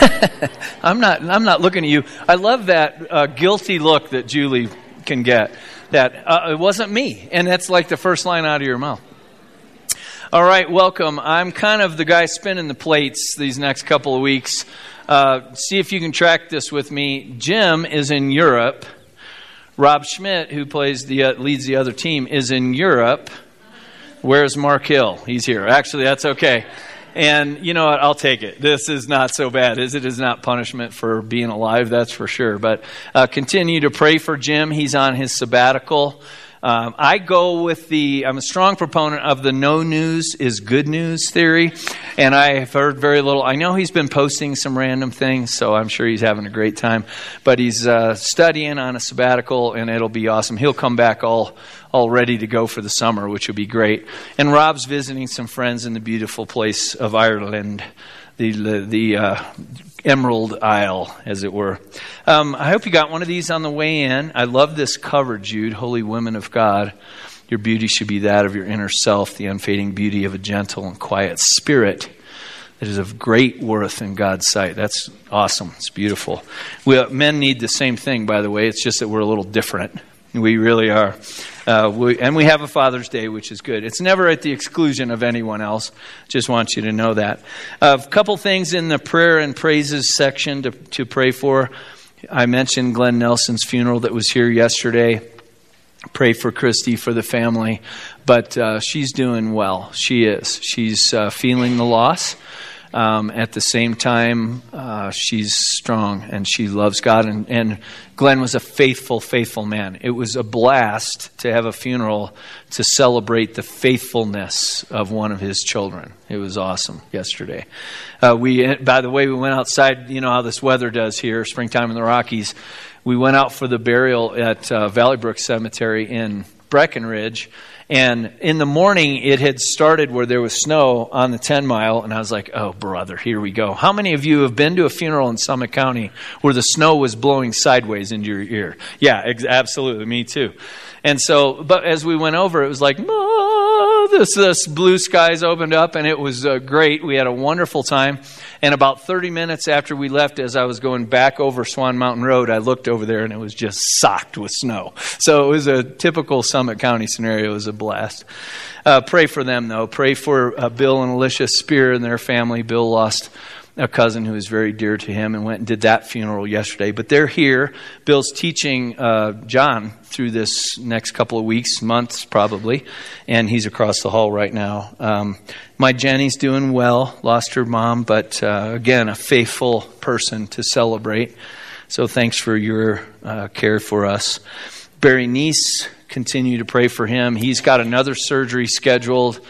I'm not. I'm not looking at you. I love that uh, guilty look that Julie can get. That uh, it wasn't me, and that's like the first line out of your mouth. All right, welcome. I'm kind of the guy spinning the plates these next couple of weeks. Uh, see if you can track this with me. Jim is in Europe. Rob Schmidt, who plays the uh, leads the other team, is in Europe. Where's Mark Hill? He's here. Actually, that's okay. And you know what? I'll take it. This is not so bad, is it? Is not punishment for being alive, that's for sure. But uh, continue to pray for Jim. He's on his sabbatical. Um, I go with the, I'm a strong proponent of the no news is good news theory, and I have heard very little. I know he's been posting some random things, so I'm sure he's having a great time. But he's uh, studying on a sabbatical, and it'll be awesome. He'll come back all, all ready to go for the summer, which will be great. And Rob's visiting some friends in the beautiful place of Ireland the the, uh, Emerald Isle, as it were. Um, I hope you got one of these on the way in. I love this cover, Jude, Holy Women of God. Your beauty should be that of your inner self, the unfading beauty of a gentle and quiet spirit that is of great worth in God's sight. That's awesome. It's beautiful. We, men need the same thing, by the way. It's just that we're a little different. We really are. Uh, we, and we have a Father's Day, which is good. It's never at the exclusion of anyone else. Just want you to know that. Uh, a couple things in the prayer and praises section to, to pray for. I mentioned Glenn Nelson's funeral that was here yesterday. Pray for Christy, for the family. But uh, she's doing well. She is. She's uh, feeling the loss. Um, at the same time, uh, she's strong and she loves God. And, and, Glenn was a faithful, faithful man. It was a blast to have a funeral to celebrate the faithfulness of one of his children. It was awesome yesterday. Uh, we, by the way, we went outside. You know how this weather does here, springtime in the Rockies. We went out for the burial at uh, Valley Brook Cemetery in Breckenridge and in the morning, it had started where there was snow on the 10 mile, and I was like, oh, brother, here we go. How many of you have been to a funeral in Summit County where the snow was blowing sideways into your ear? Yeah, ex- absolutely. Me too. And so, but as we went over, it was like, oh, this, this blue skies opened up, and it was uh, great. We had a wonderful time. And about 30 minutes after we left, as I was going back over Swan Mountain Road, I looked over there, and it was just socked with snow. So it was a typical Summit County scenario. It was a blast. Uh, pray for them, though. Pray for uh, Bill and Alicia Spear and their family. Bill lost a cousin who is very dear to him and went and did that funeral yesterday. But they're here. Bill's teaching uh, John through this next couple of weeks, months probably, and he's across the hall right now. Um, my Jenny's doing well, lost her mom, but uh, again, a faithful person to celebrate. So thanks for your uh, care for us. Barry Neese, continue to pray for him. He's got another surgery scheduled.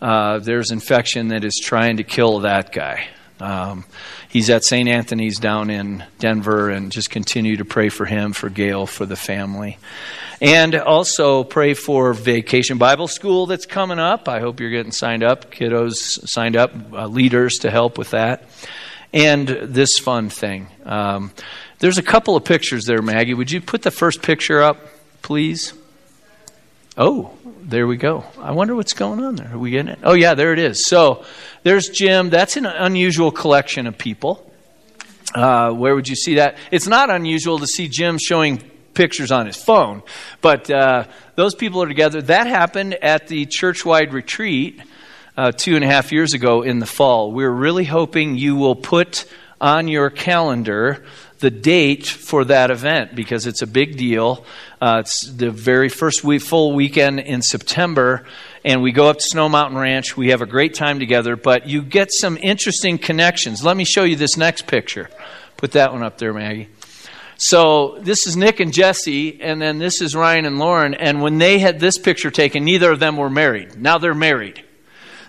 Uh, there's infection that is trying to kill that guy. Um, he's at St. Anthony's down in Denver, and just continue to pray for him, for Gail, for the family. And also pray for Vacation Bible School that's coming up. I hope you're getting signed up, kiddos signed up, uh, leaders to help with that. And this fun thing. Um, there's a couple of pictures there, Maggie. Would you put the first picture up, please? Oh, there we go. I wonder what's going on there. Are we getting it? Oh, yeah, there it is. So there's Jim. That's an unusual collection of people. Uh, where would you see that? It's not unusual to see Jim showing pictures on his phone, but uh, those people are together. That happened at the church-wide retreat uh, two and a half years ago in the fall. We're really hoping you will put on your calendar the date for that event because it's a big deal. Uh, it's the very first week, full weekend in September, and we go up to Snow Mountain Ranch. We have a great time together, but you get some interesting connections. Let me show you this next picture. Put that one up there, Maggie. So this is Nick and Jesse, and then this is Ryan and Lauren. And when they had this picture taken, neither of them were married. Now they're married.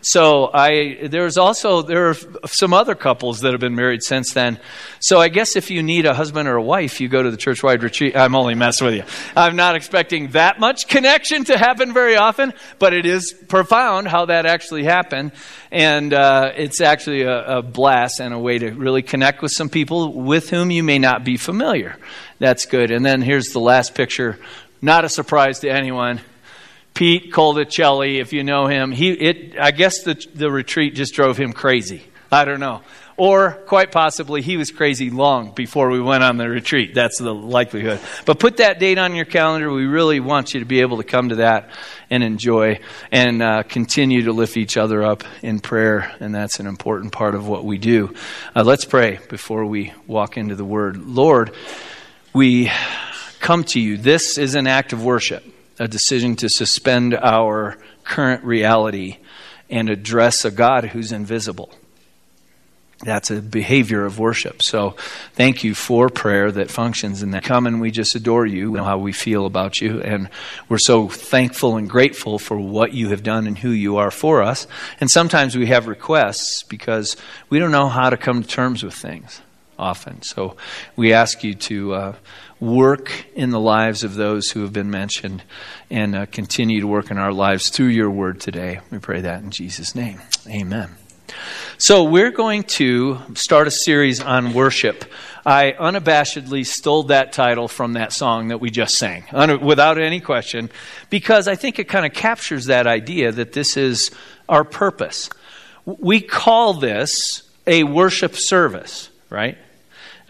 So I there's also there are some other couples that have been married since then. So I guess if you need a husband or a wife, you go to the church-wide retreat. I'm only messing with you. I'm not expecting that much connection to happen very often, but it is profound how that actually happened, and uh, it's actually a, a blast and a way to really connect with some people with whom you may not be familiar. That's good. And then here's the last picture. Not a surprise to anyone Pete Coldicelli, if you know him, he, it, I guess the, the retreat just drove him crazy. I don't know. Or quite possibly he was crazy long before we went on the retreat. That's the likelihood. But put that date on your calendar. We really want you to be able to come to that and enjoy and uh, continue to lift each other up in prayer. And that's an important part of what we do. Uh, let's pray before we walk into the Word. Lord, we come to you. This is an act of worship, a decision to suspend our current reality and address a God who's invisible. That's a behavior of worship. So thank you for prayer that functions in that. Come and we just adore you, we know how we feel about you, and we're so thankful and grateful for what you have done and who you are for us. And sometimes we have requests because we don't know how to come to terms with things often. So we ask you to uh, work in the lives of those who have been mentioned and uh, continue to work in our lives through your word today. We pray that in Jesus' name. Amen. So, we're going to start a series on worship. I unabashedly stole that title from that song that we just sang, without any question, because I think it kind of captures that idea that this is our purpose. We call this a worship service, right?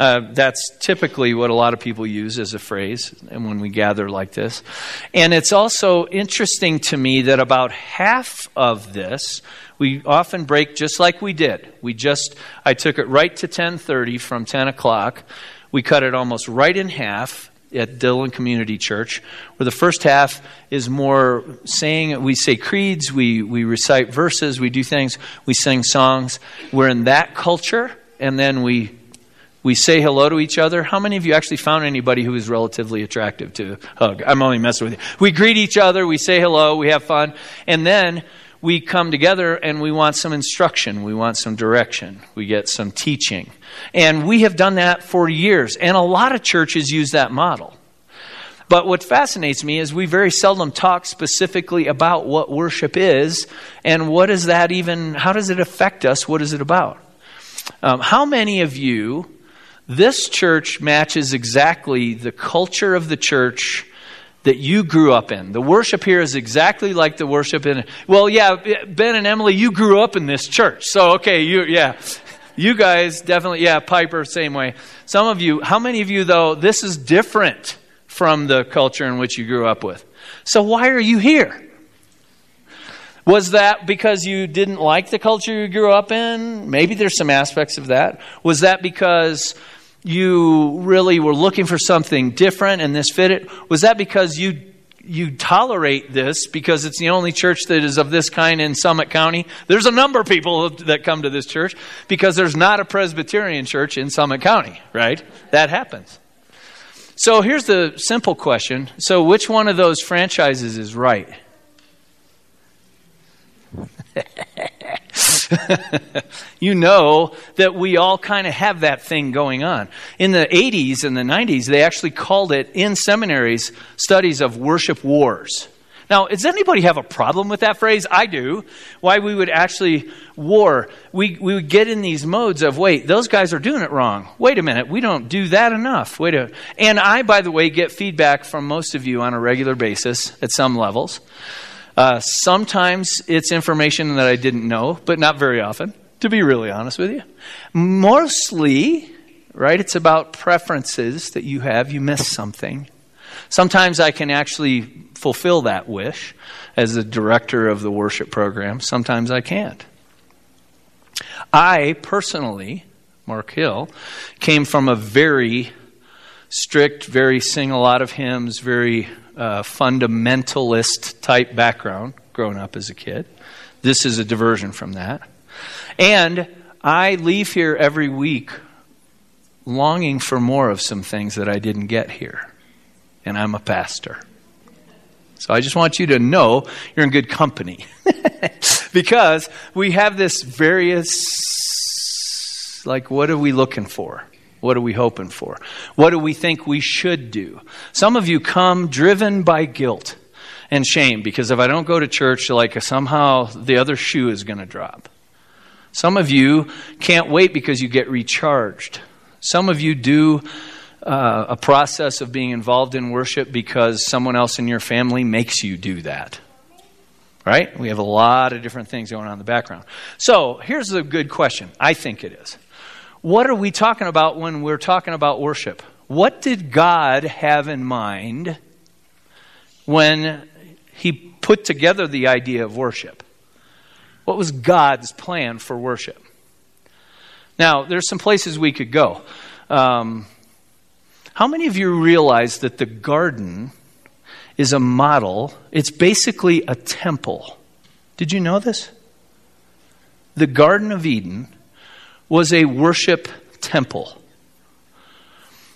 Uh, that's typically what a lot of people use as a phrase and when we gather like this. And it's also interesting to me that about half of this we often break just like we did. We just I took it right to 10:30 from 10 o'clock. We cut it almost right in half at Dillon Community Church, where the first half is more saying, we say creeds, we, we recite verses, we do things, we sing songs. We're in that culture, and then we we say hello to each other. How many of you actually found anybody who is relatively attractive to hug? I'm only messing with you. We greet each other, we say hello, we have fun, and then we come together and we want some instruction, we want some direction, we get some teaching. And we have done that for years, and a lot of churches use that model. But what fascinates me is we very seldom talk specifically about what worship is and what is that even, how does it affect us? What is it about? Um, how many of you this church matches exactly the culture of the church that you grew up in. The worship here is exactly like the worship in. Well, yeah, Ben and Emily, you grew up in this church. So, okay, you, yeah. You guys definitely, yeah, Piper, same way. Some of you, how many of you, though, this is different from the culture in which you grew up with? So, why are you here? Was that because you didn't like the culture you grew up in? Maybe there's some aspects of that. Was that because you really were looking for something different and this fit it? Was that because you you tolerate this because it's the only church that is of this kind in Summit County. There's a number of people that come to this church because there's not a Presbyterian church in Summit County, right? That happens. So here's the simple question. So which one of those franchises is right? you know that we all kind of have that thing going on. In the 80s and the 90s, they actually called it in seminaries studies of worship wars. Now, does anybody have a problem with that phrase? I do. Why we would actually war. We, we would get in these modes of, wait, those guys are doing it wrong. Wait a minute, we don't do that enough. Wait a And I, by the way, get feedback from most of you on a regular basis at some levels. Uh, sometimes it's information that I didn't know, but not very often, to be really honest with you. Mostly, right, it's about preferences that you have. You miss something. Sometimes I can actually fulfill that wish as the director of the worship program. Sometimes I can't. I personally, Mark Hill, came from a very strict, very sing a lot of hymns, very uh, fundamentalist type background growing up as a kid. This is a diversion from that. And I leave here every week longing for more of some things that I didn't get here. And I'm a pastor. So I just want you to know you're in good company. because we have this various, like, what are we looking for? What are we hoping for? What do we think we should do? Some of you come driven by guilt and shame because if I don't go to church, like somehow the other shoe is going to drop. Some of you can't wait because you get recharged. Some of you do uh, a process of being involved in worship because someone else in your family makes you do that. Right? We have a lot of different things going on in the background. So here's a good question. I think it is. What are we talking about when we're talking about worship? What did God have in mind when He put together the idea of worship? What was God's plan for worship? Now, there's some places we could go. Um, how many of you realize that the garden is a model? It's basically a temple. Did you know this? The Garden of Eden was a worship temple.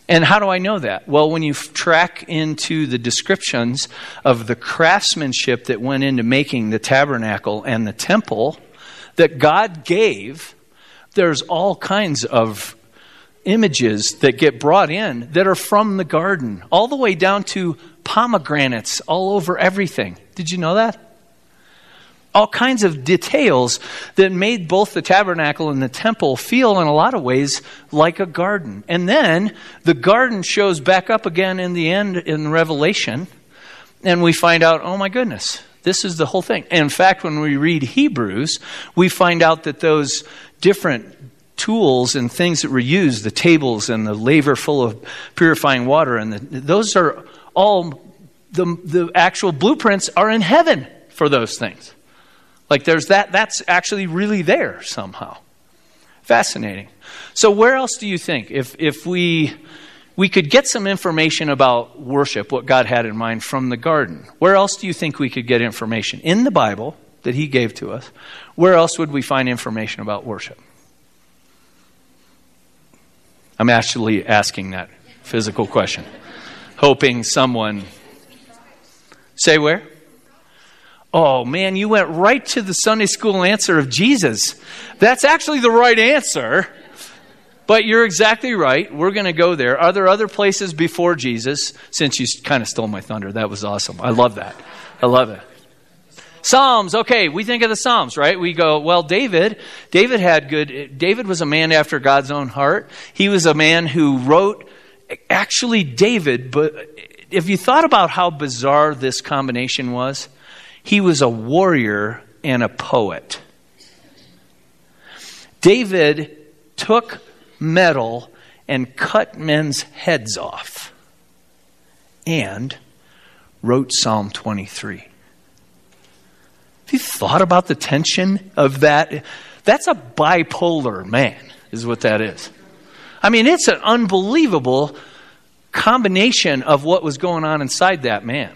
And how do I know that? Well, when you track into the descriptions of the craftsmanship that went into making the tabernacle and the temple that God gave, there's all kinds of images that get brought in that are from the garden, all the way down to pomegranates all over everything. Did you know that? All kinds of details that made both the tabernacle and the temple feel, in a lot of ways, like a garden. And then the garden shows back up again in the end in Revelation, and we find out, oh my goodness, this is the whole thing. in fact, when we read Hebrews, we find out that those different tools and things that were used, the tables and the laver full of purifying water, and the, those are all the, the actual blueprints are in heaven for those things. Like there's that, that's actually really there somehow. Fascinating. So, where else do you think, if, if we, we could get some information about worship, what God had in mind from the garden, where else do you think we could get information? In the Bible that He gave to us, where else would we find information about worship? I'm actually asking that physical question, hoping someone. Say where? Oh man, you went right to the Sunday school answer of Jesus. That's actually the right answer. But you're exactly right. We're going to go there. Are there other places before Jesus? Since you kind of stole my thunder, that was awesome. I love that. I love it. Psalms, okay, we think of the Psalms, right? We go, well, David, David had good, David was a man after God's own heart. He was a man who wrote, actually, David, but if you thought about how bizarre this combination was, he was a warrior and a poet. David took metal and cut men's heads off and wrote Psalm 23. Have you thought about the tension of that? That's a bipolar man, is what that is. I mean, it's an unbelievable combination of what was going on inside that man.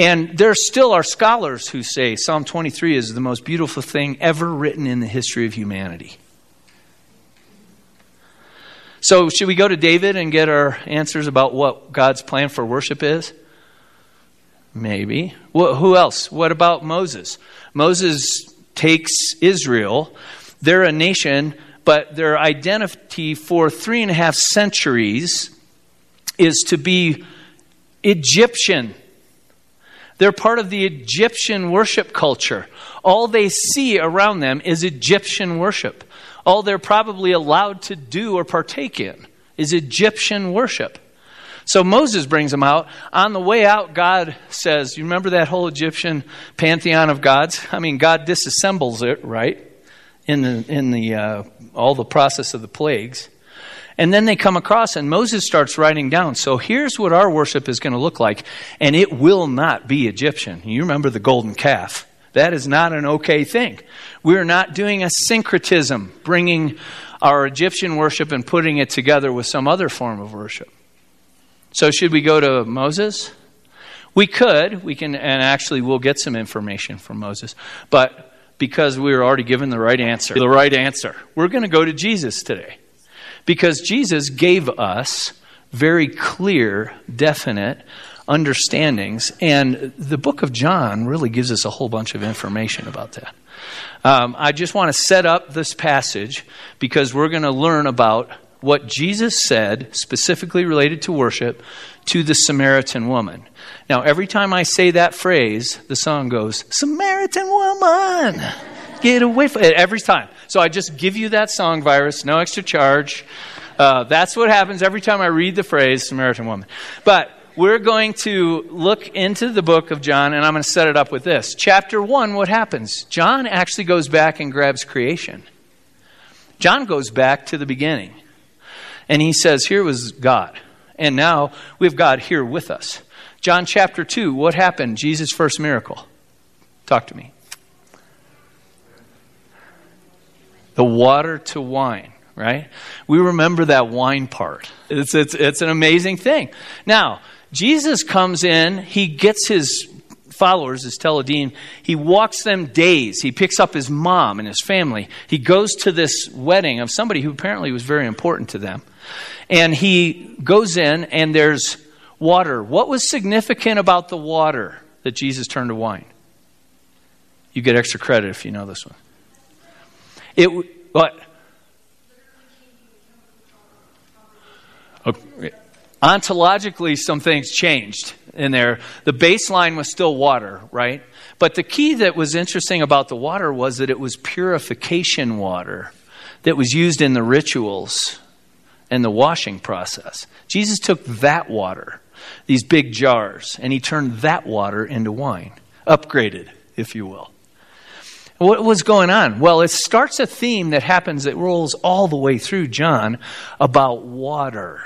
And there still are scholars who say Psalm 23 is the most beautiful thing ever written in the history of humanity. So, should we go to David and get our answers about what God's plan for worship is? Maybe. Well, who else? What about Moses? Moses takes Israel. They're a nation, but their identity for three and a half centuries is to be Egyptian. They're part of the Egyptian worship culture. All they see around them is Egyptian worship. All they're probably allowed to do or partake in is Egyptian worship. So Moses brings them out. On the way out, God says, You remember that whole Egyptian pantheon of gods? I mean, God disassembles it, right? In the, in the, uh, all the process of the plagues. And then they come across, and Moses starts writing down. So here's what our worship is going to look like, and it will not be Egyptian. You remember the golden calf. That is not an okay thing. We're not doing a syncretism, bringing our Egyptian worship and putting it together with some other form of worship. So, should we go to Moses? We could. We can, and actually, we'll get some information from Moses. But because we were already given the right answer, the right answer, we're going to go to Jesus today. Because Jesus gave us very clear, definite understandings. And the book of John really gives us a whole bunch of information about that. Um, I just want to set up this passage because we're going to learn about what Jesus said, specifically related to worship, to the Samaritan woman. Now, every time I say that phrase, the song goes, Samaritan woman, get away from it, every time. So I just give you that song virus, no extra charge. Uh, that's what happens every time I read the phrase Samaritan woman. But we're going to look into the book of John, and I'm going to set it up with this. Chapter 1, what happens? John actually goes back and grabs creation John goes back to the beginning. And he says, Here was God. And now we have God here with us. John chapter 2, what happened? Jesus' first miracle. Talk to me. The water to wine, right? We remember that wine part. It's, it's, it's an amazing thing. Now, Jesus comes in, he gets his followers, his teledean, he walks them days. He picks up his mom and his family. He goes to this wedding of somebody who apparently was very important to them. And he goes in, and there's water. What was significant about the water that Jesus turned to wine? You get extra credit if you know this one. It what? Okay ontologically, some things changed in there. The baseline was still water, right? But the key that was interesting about the water was that it was purification water that was used in the rituals and the washing process. Jesus took that water, these big jars, and he turned that water into wine, upgraded, if you will. What was going on? Well, it starts a theme that happens that rolls all the way through John about water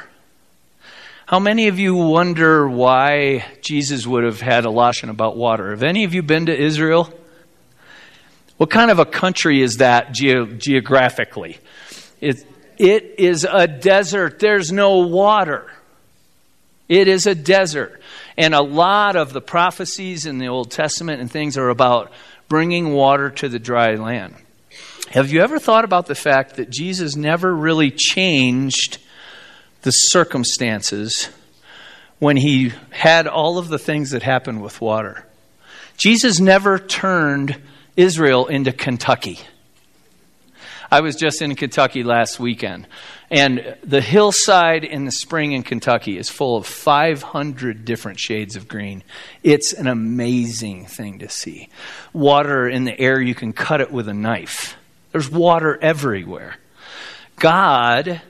how many of you wonder why Jesus would have had a lashon about water? Have any of you been to Israel? What kind of a country is that ge- geographically? It, it is a desert. There's no water. It is a desert. And a lot of the prophecies in the Old Testament and things are about bringing water to the dry land. Have you ever thought about the fact that Jesus never really changed the circumstances when he had all of the things that happened with water. Jesus never turned Israel into Kentucky. I was just in Kentucky last weekend, and the hillside in the spring in Kentucky is full of 500 different shades of green. It's an amazing thing to see. Water in the air, you can cut it with a knife. There's water everywhere. God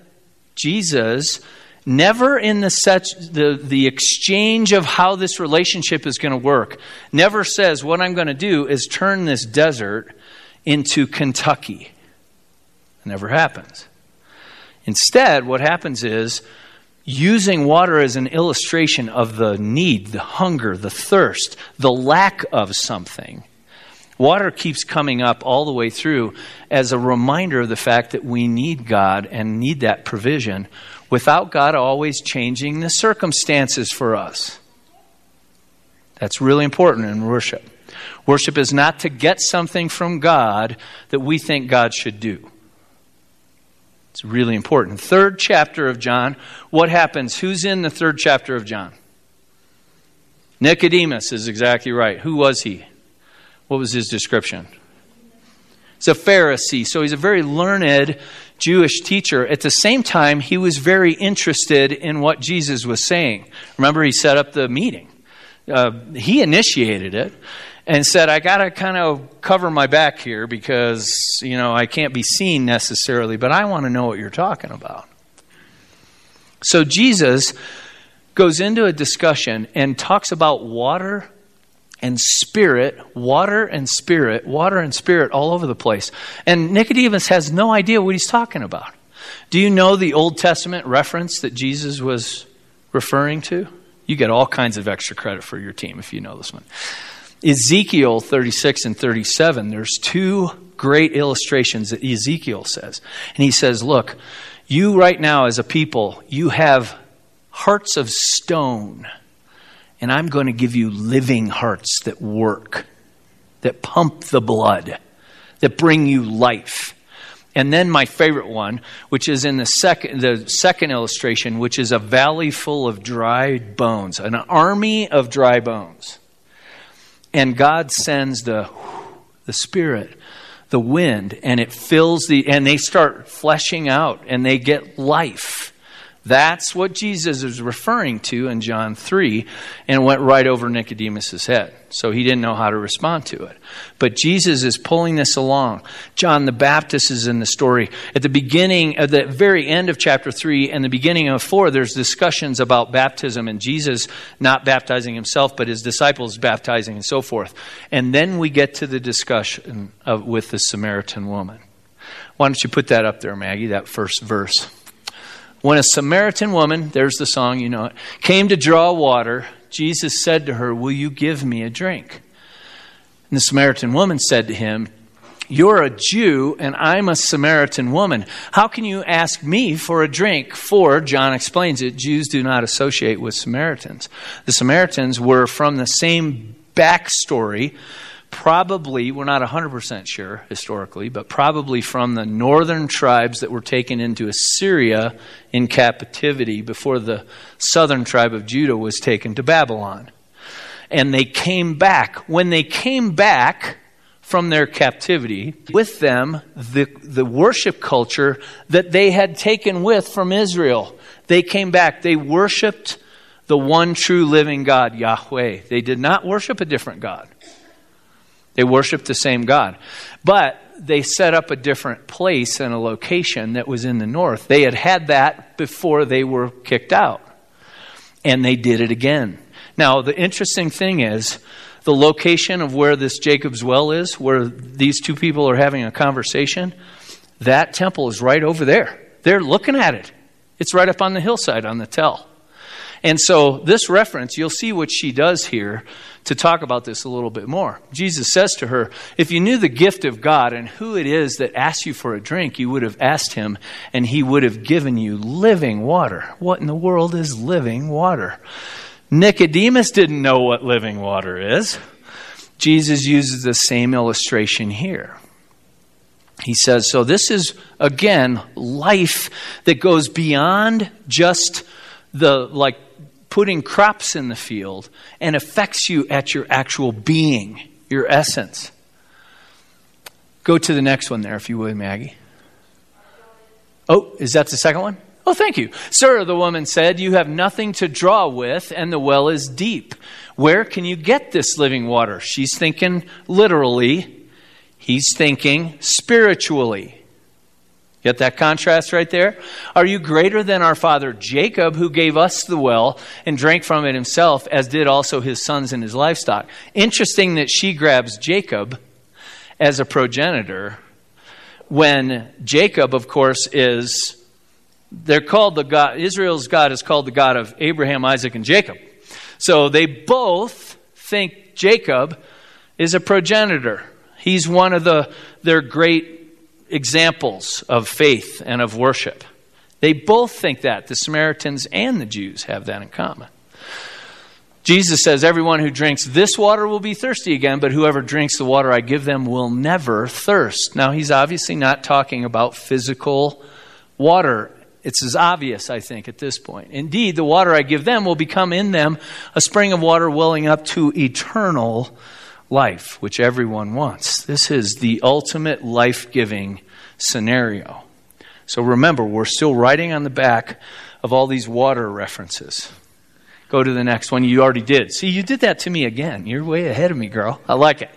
Jesus never in the such the, the exchange of how this relationship is going to work never says what i'm going to do is turn this desert into kentucky it never happens instead what happens is using water as an illustration of the need the hunger the thirst the lack of something Water keeps coming up all the way through as a reminder of the fact that we need God and need that provision without God always changing the circumstances for us. That's really important in worship. Worship is not to get something from God that we think God should do. It's really important. Third chapter of John. What happens? Who's in the third chapter of John? Nicodemus is exactly right. Who was he? What was his description? He's a Pharisee, so he's a very learned Jewish teacher. At the same time, he was very interested in what Jesus was saying. Remember, he set up the meeting, uh, he initiated it and said, I got to kind of cover my back here because, you know, I can't be seen necessarily, but I want to know what you're talking about. So Jesus goes into a discussion and talks about water and spirit, water and spirit, water and spirit all over the place. And Nicodemus has no idea what he's talking about. Do you know the Old Testament reference that Jesus was referring to? You get all kinds of extra credit for your team if you know this one. Ezekiel 36 and 37, there's two great illustrations that Ezekiel says. And he says, Look, you right now as a people, you have hearts of stone and I'm going to give you living hearts that work, that pump the blood, that bring you life. And then my favorite one, which is in the second, the second illustration, which is a valley full of dry bones, an army of dry bones. And God sends the, the Spirit, the wind, and it fills the, and they start fleshing out and they get life. That's what Jesus is referring to in John 3 and it went right over Nicodemus' head. So he didn't know how to respond to it. But Jesus is pulling this along. John the Baptist is in the story. At the beginning, at the very end of chapter 3 and the beginning of 4, there's discussions about baptism and Jesus not baptizing himself, but his disciples baptizing and so forth. And then we get to the discussion of, with the Samaritan woman. Why don't you put that up there, Maggie, that first verse? When a Samaritan woman, there's the song, you know it, came to draw water, Jesus said to her, Will you give me a drink? And the Samaritan woman said to him, You're a Jew, and I'm a Samaritan woman. How can you ask me for a drink? For, John explains it, Jews do not associate with Samaritans. The Samaritans were from the same backstory probably, we're not 100% sure historically, but probably from the northern tribes that were taken into Assyria in captivity before the southern tribe of Judah was taken to Babylon. And they came back. When they came back from their captivity, with them the, the worship culture that they had taken with from Israel. They came back. They worshiped the one true living God, Yahweh. They did not worship a different God. They worshiped the same God. But they set up a different place and a location that was in the north. They had had that before they were kicked out. And they did it again. Now, the interesting thing is the location of where this Jacob's well is, where these two people are having a conversation, that temple is right over there. They're looking at it. It's right up on the hillside on the tell. And so, this reference, you'll see what she does here to talk about this a little bit more. Jesus says to her, If you knew the gift of God and who it is that asks you for a drink, you would have asked him, and he would have given you living water. What in the world is living water? Nicodemus didn't know what living water is. Jesus uses the same illustration here. He says, So this is, again, life that goes beyond just the like putting crops in the field and affects you at your actual being, your essence. Go to the next one there, if you would, Maggie. Oh, is that the second one? Oh, thank you. Sir, the woman said, You have nothing to draw with, and the well is deep. Where can you get this living water? She's thinking literally, he's thinking spiritually. Get that contrast right there? Are you greater than our father Jacob, who gave us the well and drank from it himself, as did also his sons and his livestock? Interesting that she grabs Jacob as a progenitor when Jacob, of course, is. They're called the God, Israel's God is called the God of Abraham, Isaac, and Jacob. So they both think Jacob is a progenitor. He's one of the, their great examples of faith and of worship. They both think that. The Samaritans and the Jews have that in common. Jesus says, Everyone who drinks this water will be thirsty again, but whoever drinks the water I give them will never thirst. Now, he's obviously not talking about physical water. It's as obvious, I think, at this point. Indeed, the water I give them will become in them a spring of water welling up to eternal life, which everyone wants. This is the ultimate life giving scenario. So remember, we're still writing on the back of all these water references. Go to the next one. You already did. See, you did that to me again. You're way ahead of me, girl. I like it.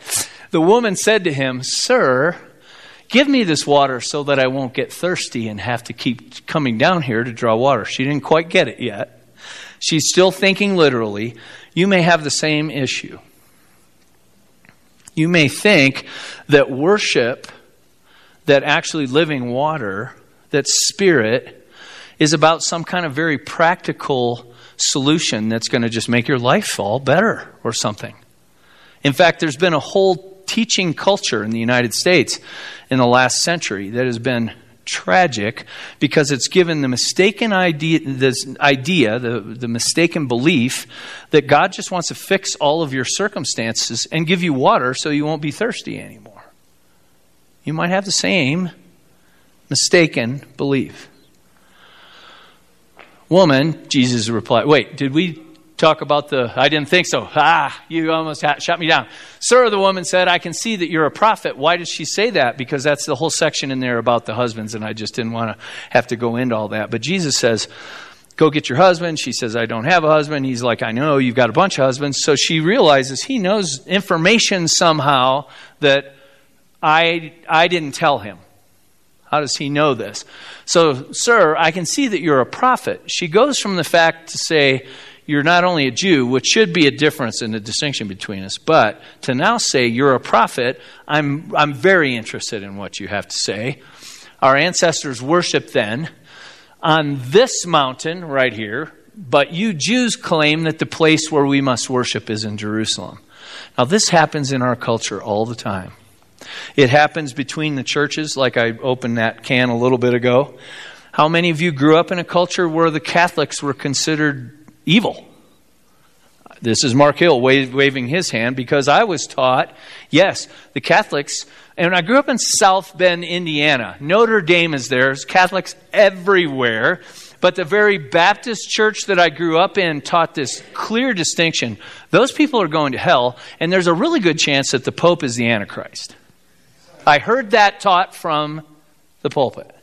The woman said to him, Sir, give me this water so that I won't get thirsty and have to keep coming down here to draw water. She didn't quite get it yet. She's still thinking literally. You may have the same issue. You may think that worship, that actually living water, that spirit, is about some kind of very practical solution that's going to just make your life all better or something. In fact, there's been a whole teaching culture in the United States in the last century that has been tragic because it's given the mistaken idea, this idea the, the mistaken belief that God just wants to fix all of your circumstances and give you water so you won't be thirsty anymore. You might have the same mistaken belief. Woman, Jesus replied, Wait, did we talk about the, I didn't think so. Ah, you almost shut me down. Sir, the woman said, I can see that you're a prophet. Why did she say that? Because that's the whole section in there about the husbands, and I just didn't want to have to go into all that. But Jesus says, Go get your husband. She says, I don't have a husband. He's like, I know, you've got a bunch of husbands. So she realizes he knows information somehow that I, I didn't tell him. How does he know this? So, sir, I can see that you're a prophet. She goes from the fact to say, you're not only a Jew, which should be a difference in the distinction between us, but to now say you're a prophet, I'm, I'm very interested in what you have to say. Our ancestors worshiped then on this mountain right here, but you Jews claim that the place where we must worship is in Jerusalem. Now, this happens in our culture all the time. It happens between the churches, like I opened that can a little bit ago. How many of you grew up in a culture where the Catholics were considered evil? This is Mark Hill waving his hand because I was taught, yes, the Catholics, and I grew up in South Bend, Indiana. Notre Dame is there, there's Catholics everywhere. But the very Baptist church that I grew up in taught this clear distinction. Those people are going to hell, and there's a really good chance that the Pope is the Antichrist. I heard that taught from the pulpit.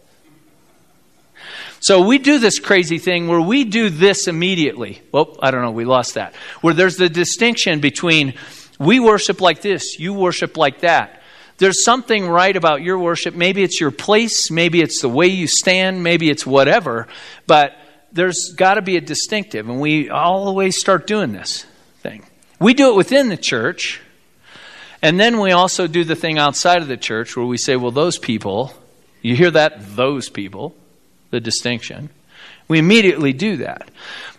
So we do this crazy thing where we do this immediately. Well, I don't know, we lost that. Where there's the distinction between we worship like this, you worship like that. There's something right about your worship. Maybe it's your place, maybe it's the way you stand, maybe it's whatever, but there's got to be a distinctive, and we always start doing this thing. We do it within the church, and then we also do the thing outside of the church where we say, well, those people, you hear that? Those people the distinction. We immediately do that.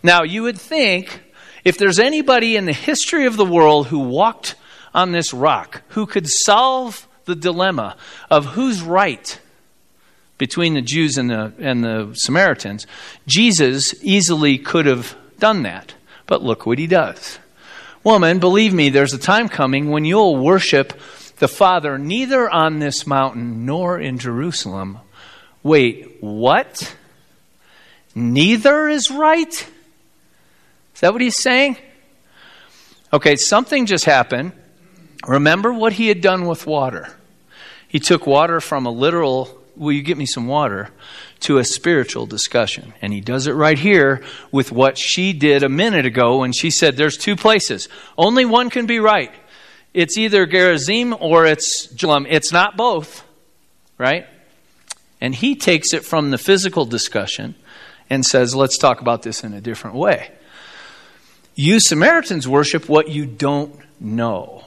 Now, you would think if there's anybody in the history of the world who walked on this rock who could solve the dilemma of who's right between the Jews and the, and the Samaritans, Jesus easily could have done that. But look what he does. Woman, believe me, there's a time coming when you'll worship the Father neither on this mountain nor in Jerusalem, Wait, what? Neither is right? Is that what he's saying? Okay, something just happened. Remember what he had done with water. He took water from a literal, will you get me some water, to a spiritual discussion. And he does it right here with what she did a minute ago when she said there's two places. Only one can be right. It's either Gerizim or it's Jerusalem. It's not both, right? And he takes it from the physical discussion and says, let's talk about this in a different way. You Samaritans worship what you don't know.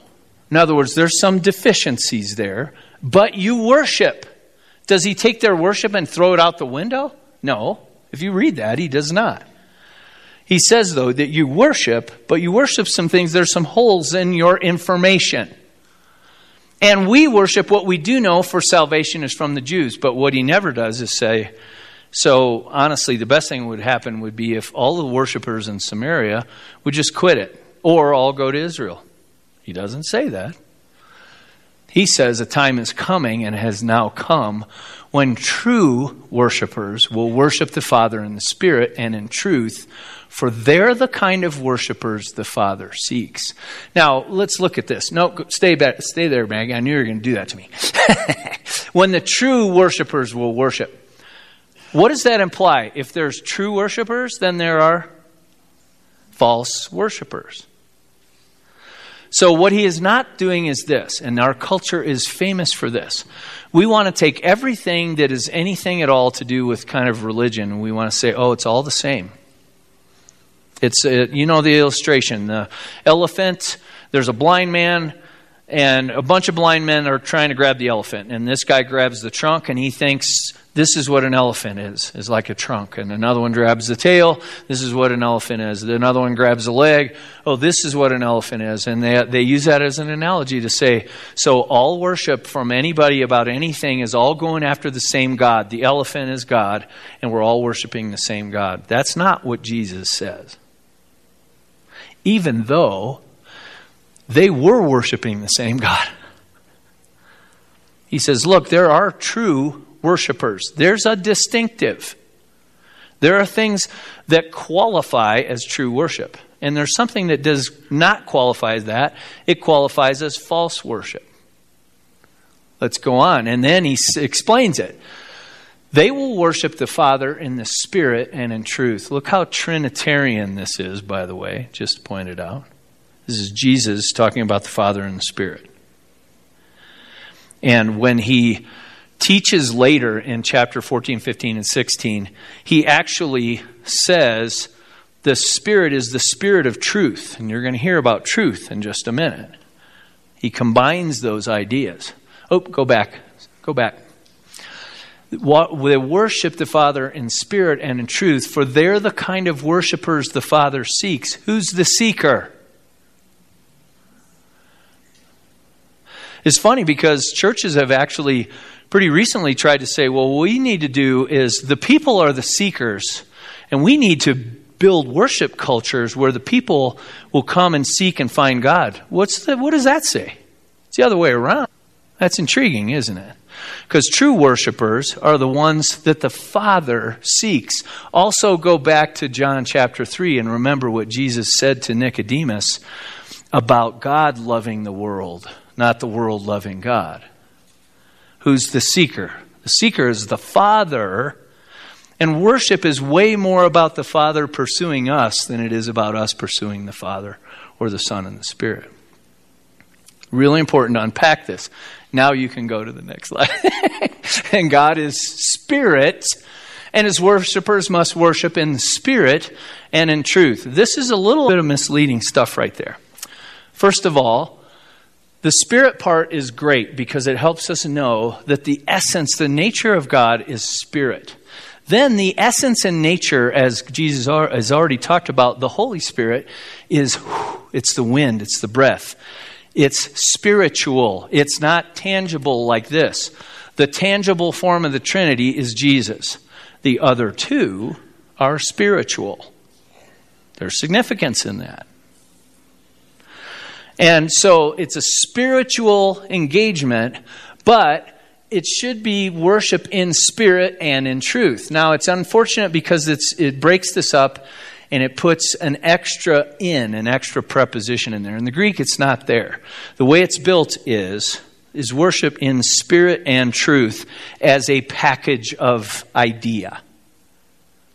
In other words, there's some deficiencies there, but you worship. Does he take their worship and throw it out the window? No. If you read that, he does not. He says, though, that you worship, but you worship some things, there's some holes in your information. And we worship what we do know for salvation is from the Jews. But what he never does is say, so honestly, the best thing would happen would be if all the worshippers in Samaria would just quit it or all go to Israel. He doesn't say that. He says a time is coming and has now come when true worshippers will worship the Father in the Spirit and in truth, for they're the kind of worshipers the Father seeks. Now, let's look at this. No, stay back, stay there, Maggie. I knew you were going to do that to me. when the true worshippers will worship. What does that imply? If there's true worshippers, then there are false worshippers. So, what he is not doing is this, and our culture is famous for this. We want to take everything that is anything at all to do with kind of religion, and we want to say, oh, it's all the same. It's, uh, you know, the illustration the elephant, there's a blind man, and a bunch of blind men are trying to grab the elephant. And this guy grabs the trunk, and he thinks this is what an elephant is, is like a trunk. And another one grabs the tail. This is what an elephant is. Another one grabs the leg. Oh, this is what an elephant is. And they, they use that as an analogy to say, so all worship from anybody about anything is all going after the same God. The elephant is God, and we're all worshiping the same God. That's not what Jesus says. Even though they were worshiping the same God. He says, look, there are true worshipers. There's a distinctive. There are things that qualify as true worship. And there's something that does not qualify as that. It qualifies as false worship. Let's go on. And then he explains it. They will worship the Father in the Spirit and in truth. Look how Trinitarian this is, by the way, just pointed out. This is Jesus talking about the Father and the Spirit. And when he teaches later in chapter 14, 15, and 16, he actually says the Spirit is the Spirit of truth. And you're going to hear about truth in just a minute. He combines those ideas. Oh, go back. Go back. They worship the Father in spirit and in truth, for they're the kind of worshipers the Father seeks. Who's the seeker? It's funny because churches have actually pretty recently tried to say, well, what we need to do is the people are the seekers, and we need to build worship cultures where the people will come and seek and find God. What's the, what does that say? It's the other way around. That's intriguing, isn't it? Because true worshipers are the ones that the Father seeks. Also, go back to John chapter 3 and remember what Jesus said to Nicodemus about God loving the world, not the world loving God. Who's the seeker? The seeker is the Father and worship is way more about the Father pursuing us than it is about us pursuing the Father or the Son and the Spirit. Really important to unpack this. Now you can go to the next slide. and God is spirit, and his worshippers must worship in spirit and in truth. This is a little bit of misleading stuff right there. First of all, the spirit part is great because it helps us know that the essence, the nature of God is spirit. Then the essence and nature, as Jesus has already talked about, the Holy Spirit is it's the wind, it's the breath. It's spiritual. It's not tangible like this. The tangible form of the Trinity is Jesus. The other two are spiritual. There's significance in that. And so it's a spiritual engagement, but it should be worship in spirit and in truth. Now, it's unfortunate because it breaks this up and it puts an extra in, an extra preposition in there. In the Greek, it's not there. The way it's built is is worship in spirit and truth as a package of idea.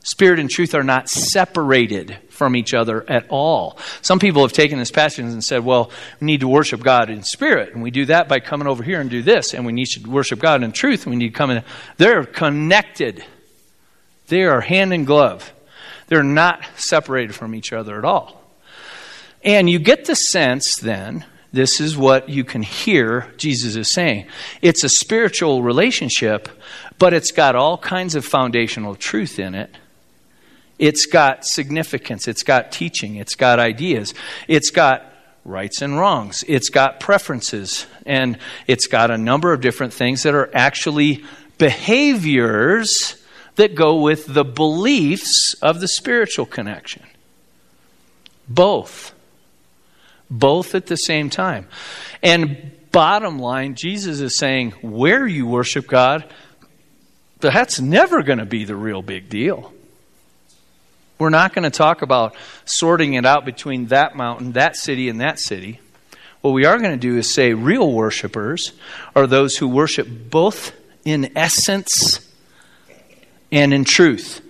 Spirit and truth are not separated from each other at all. Some people have taken this passage and said, well, we need to worship God in spirit, and we do that by coming over here and do this, and we need to worship God in truth, and we need to come in. They're connected, they are hand in glove. They're not separated from each other at all. And you get the sense then, this is what you can hear Jesus is saying. It's a spiritual relationship, but it's got all kinds of foundational truth in it. It's got significance, it's got teaching, it's got ideas, it's got rights and wrongs, it's got preferences, and it's got a number of different things that are actually behaviors that go with the beliefs of the spiritual connection. Both. Both at the same time. And bottom line, Jesus is saying where you worship God, that's never going to be the real big deal. We're not going to talk about sorting it out between that mountain, that city, and that city. What we are going to do is say real worshipers are those who worship both in essence and in truth.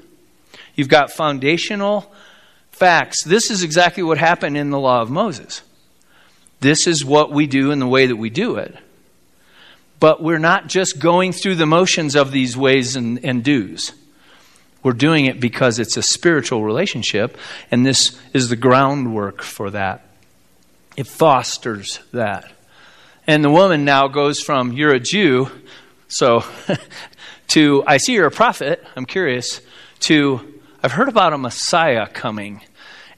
You've got foundational facts. This is exactly what happened in the law of Moses. This is what we do in the way that we do it. But we're not just going through the motions of these ways and, and do's. We're doing it because it's a spiritual relationship, and this is the groundwork for that. It fosters that. And the woman now goes from, You're a Jew, so, to, I see you're a prophet, I'm curious, to, I've heard about a Messiah coming,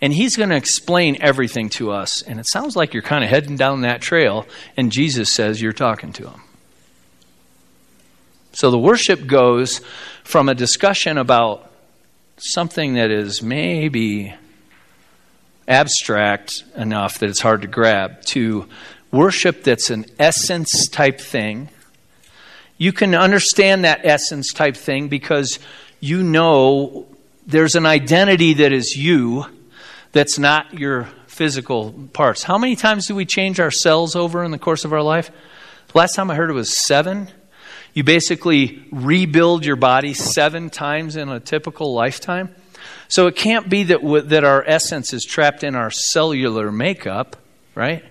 and he's going to explain everything to us. And it sounds like you're kind of heading down that trail, and Jesus says you're talking to him. So the worship goes from a discussion about something that is maybe abstract enough that it's hard to grab to worship that's an essence type thing. You can understand that essence type thing because you know there's an identity that is you that's not your physical parts. How many times do we change our cells over in the course of our life? Last time I heard it was seven. You basically rebuild your body seven times in a typical lifetime. So it can't be that, w- that our essence is trapped in our cellular makeup, right?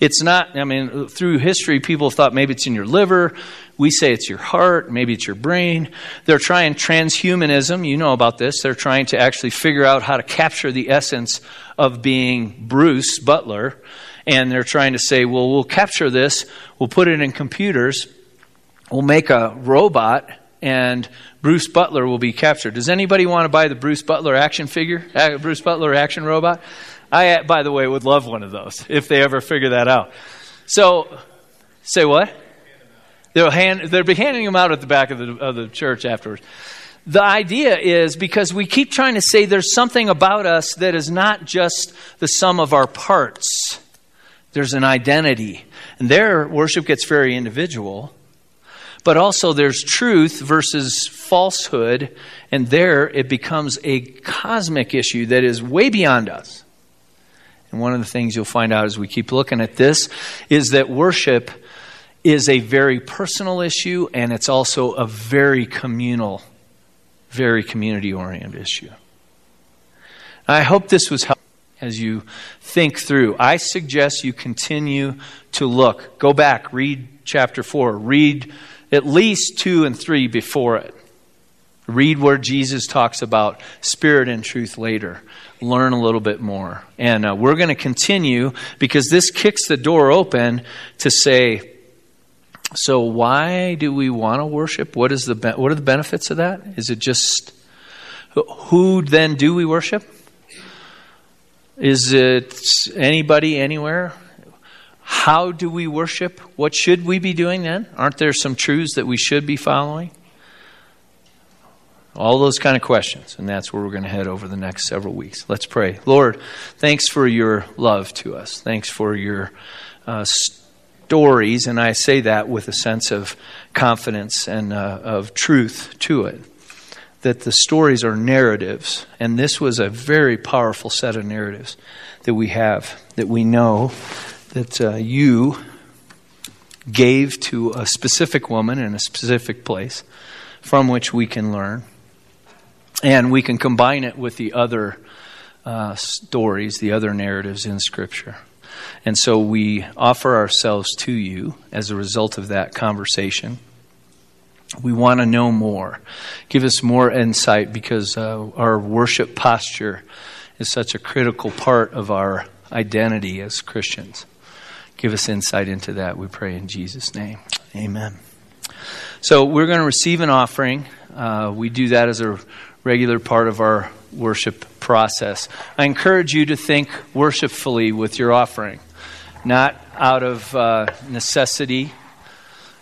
It's not, I mean, through history, people thought maybe it's in your liver. We say it's your heart, maybe it's your brain. They're trying transhumanism. You know about this. They're trying to actually figure out how to capture the essence of being Bruce Butler. And they're trying to say, well, we'll capture this, we'll put it in computers, we'll make a robot and Bruce Butler will be captured. Does anybody want to buy the Bruce Butler action figure? Uh, Bruce Butler action robot? I, uh, by the way, would love one of those if they ever figure that out. So, say what? They'll, hand, they'll be handing them out at the back of the, of the church afterwards. The idea is because we keep trying to say there's something about us that is not just the sum of our parts. There's an identity. And there, worship gets very individual. But also, there's truth versus falsehood. And there, it becomes a cosmic issue that is way beyond us. And one of the things you'll find out as we keep looking at this is that worship is a very personal issue and it's also a very communal, very community oriented issue. I hope this was helpful as you think through. I suggest you continue to look. Go back, read chapter 4, read at least 2 and 3 before it. Read where Jesus talks about spirit and truth later. Learn a little bit more. And uh, we're going to continue because this kicks the door open to say, so why do we want to worship? What is the what are the benefits of that? Is it just who then do we worship? Is it anybody anywhere? How do we worship? What should we be doing then? Aren't there some truths that we should be following? All those kind of questions. And that's where we're going to head over the next several weeks. Let's pray. Lord, thanks for your love to us. Thanks for your uh, stories. And I say that with a sense of confidence and uh, of truth to it. That the stories are narratives. And this was a very powerful set of narratives that we have, that we know that uh, you gave to a specific woman in a specific place from which we can learn. And we can combine it with the other uh, stories, the other narratives in Scripture. And so we offer ourselves to you as a result of that conversation. We want to know more. Give us more insight because uh, our worship posture is such a critical part of our identity as Christians. Give us insight into that, we pray in Jesus' name. Amen. So we're going to receive an offering. Uh, we do that as a regular part of our worship process. I encourage you to think worshipfully with your offering, not out of uh, necessity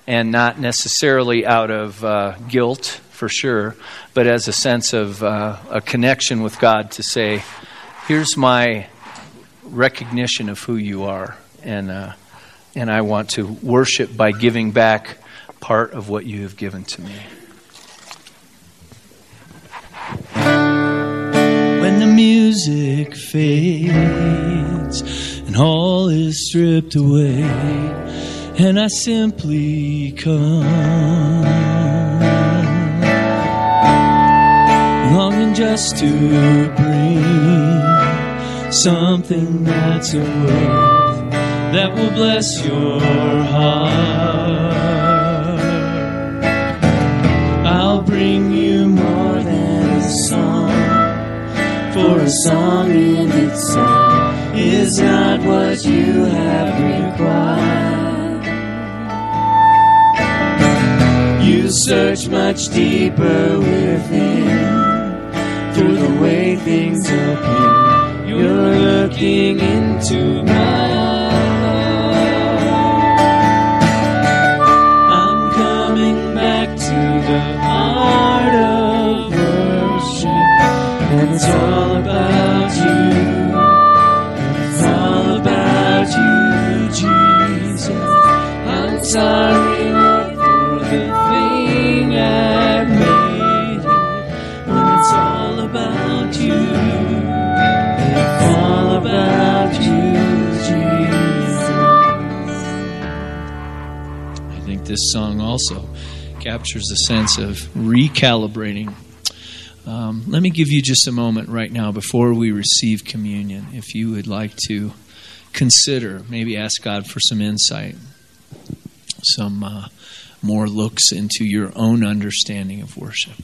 and not necessarily out of uh, guilt, for sure, but as a sense of uh, a connection with God to say, here's my recognition of who you are. And, uh, and I want to worship by giving back part of what you have given to me. When the music fades and all is stripped away, and I simply come, longing just to bring something that's a worth that will bless your heart. Song in itself is not what you have required. You search much deeper within through the way things appear. You're looking into my eyes. This song also captures the sense of recalibrating. Um, let me give you just a moment right now before we receive communion. If you would like to consider, maybe ask God for some insight, some uh, more looks into your own understanding of worship.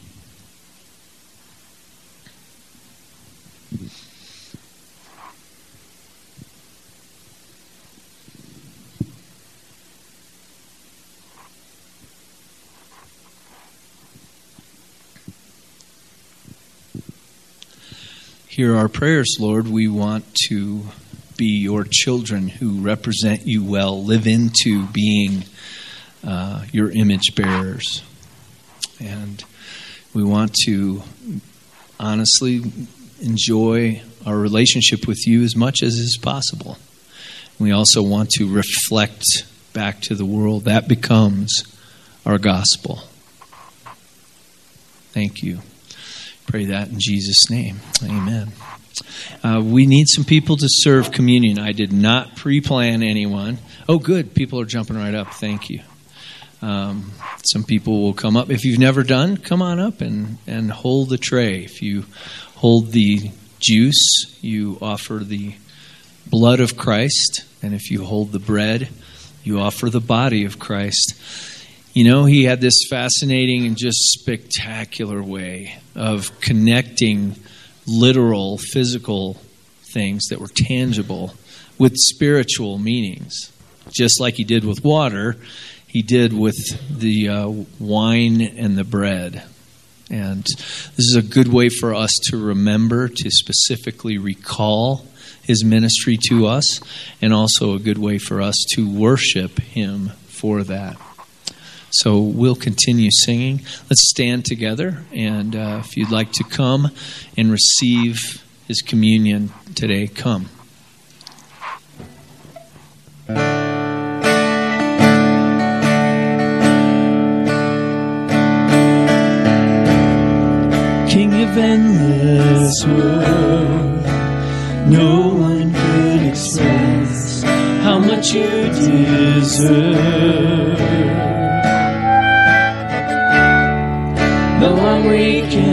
Hear our prayers, Lord. We want to be your children who represent you well, live into being uh, your image bearers. And we want to honestly enjoy our relationship with you as much as is possible. We also want to reflect back to the world. That becomes our gospel. Thank you. Pray that in Jesus' name. Amen. Uh, we need some people to serve communion. I did not pre plan anyone. Oh, good. People are jumping right up. Thank you. Um, some people will come up. If you've never done, come on up and, and hold the tray. If you hold the juice, you offer the blood of Christ. And if you hold the bread, you offer the body of Christ. You know, he had this fascinating and just spectacular way of connecting literal, physical things that were tangible with spiritual meanings. Just like he did with water, he did with the uh, wine and the bread. And this is a good way for us to remember, to specifically recall his ministry to us, and also a good way for us to worship him for that. So we'll continue singing. Let's stand together, and uh, if you'd like to come and receive his communion today, come. King of endless world, no one could express how much you deserve. And poor,